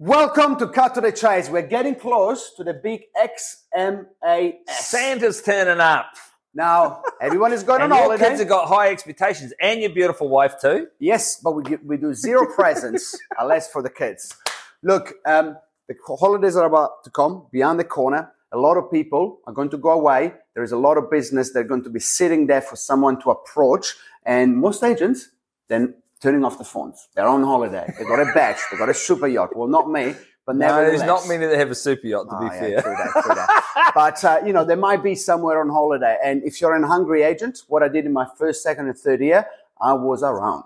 Welcome to Cut to the Chase. We're getting close to the big XMAS. Santa's turning up. Now, everyone is going And on your holiday. kids have got high expectations, and your beautiful wife too. Yes, but we, give, we do zero presents unless for the kids. Look, um, the holidays are about to come beyond the corner. A lot of people are going to go away. There is a lot of business. They're going to be sitting there for someone to approach. And most agents, then turning off the phones. They're on holiday. They've got a badge. They've got a super yacht. Well, not me, but No, nevertheless. there's not many that have a super yacht, to Oh, be yeah, fair. true that, true that. but uh, you know, there might be somewhere on holiday. And if you're an hungry agent, what I did in my first, second, and third year, I was around.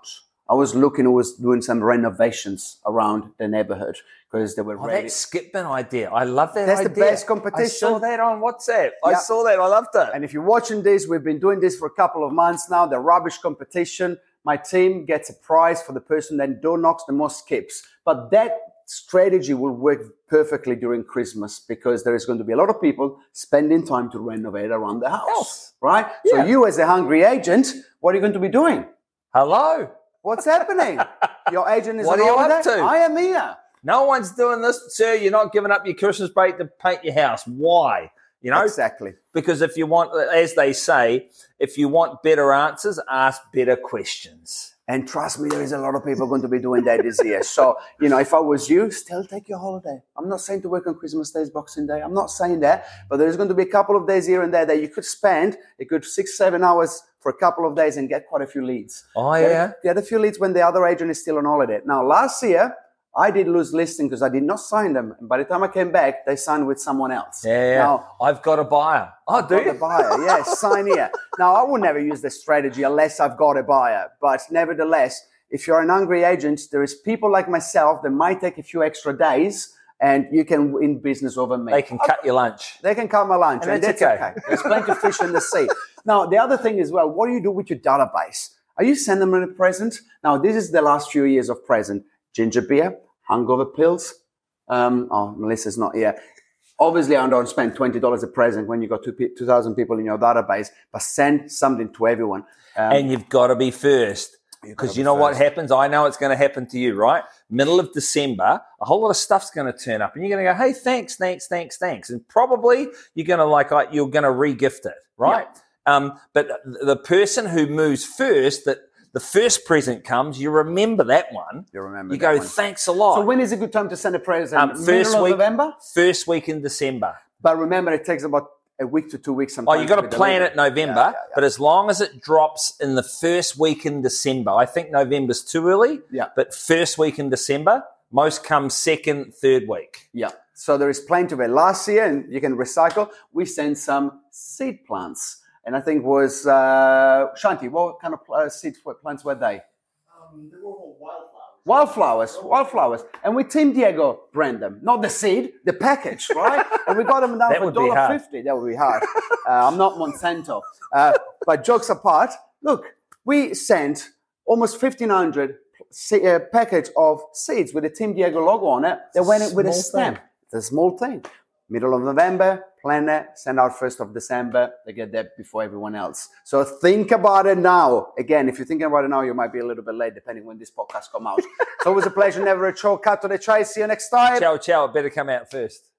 I was looking, I was doing some renovations around the neighborhood because they were Oh, ready. that skipping idea. I love that That's the idea. best I competition. saw that on WhatsApp. I saw that. I loved it. And if you're watching this, we've been doing this for a couple of months now. The rubbish competition. My team gets a prize for the person that door knocks the most skips. But that strategy will work perfectly during Christmas because there is going to be a lot of people spending time to renovate around the house. Right? Yeah. So you as a hungry agent, what are you going to be doing? Hello. What's happening? Your agent is What are you up to? I am here. No one's doing this, sir. You're not giving up your Christmas break to paint your house. Why? You know, Exactly. because if you want, as they say, if you want better answers, ask better questions. And trust me, there is a lot of people going to be doing that this year. So, you know, if I was you, still take your holiday. I'm not saying to work on Christmas Day, Boxing Day. I'm not saying that, but there's going to be a couple of days here and there that you could spend a good six, seven hours for a couple of days and get quite a few leads. Oh Get- yeah. Get a few leads when the other agent is still on holiday. Now, last year, I did lose listing because I did not sign them. And by the time I came back, they signed with someone else. Yeah. Now, I've got a buyer. Oh, do got you? a buyer. Yes, sign here. Now, I will never use this strategy unless I've got a buyer. But nevertheless, if you're an angry agent, there is people like myself that might take a few extra days and you can win business over me. They can cut your lunch. They can cut my lunch, And and, that's that's okay. okay. There's plenty of fish in the sea. Now, the other thing as well, what do you do with your database? Are you sending them a present? Now, this is the last few years of present. Ginger beer, hangover pills. Um, oh, Melissa's not here. Obviously, I don't spend $20 a present when you've got two pe- 2,000 people in your database, but send something to everyone. Um, and you've got to be first. Because be you know what happens? I know it's going to happen to you, right? Middle of December, a whole lot of stuff's going to turn up, and you're going to go, "Hey, thanks, thanks, thanks, thanks," and probably you're going to like, like you're going to re-gift it, right? Um, but the person who moves first, that the first present comes, you remember that one. you remember You go, one. "Thanks a lot." So when is a good time to send a present? Um, first week, November? first week in December. But remember, it takes about a week to two weeks Oh, sometimes. you got to plan delivery. it November, Yeah, yeah, yeah. but as long as it drops in the first week in December, I think November's too early. Yeah. But first week in December, most come second, third week. Yeah. So there is plenty of it. Last year, and you can recycle, we sent some seed plants. And I think was, uh, Shanti, what kind of uh, seed plants were they? Um, they were wildflowers. Wildflowers, wildflowers. And with Team Diego brand them, not the seed, the package, right? and we got them down That for would be hard. $1.50. That would be hard. uh, I'm not Monsanto. Uh, but jokes apart, look, we sent almost 1,500 se- uh, package of seeds with the Team Diego logo on it. They went in with a stamp. thing. It's a small thing. Middle of November, plan it, send out first of December. They get that before everyone else. So think about it now. Again, if you're thinking about it now, you might be a little bit late, depending when this podcast come out. it's always a pleasure, never a chore. Cut to the chase. See you next time. Ciao, ciao. Better come out first.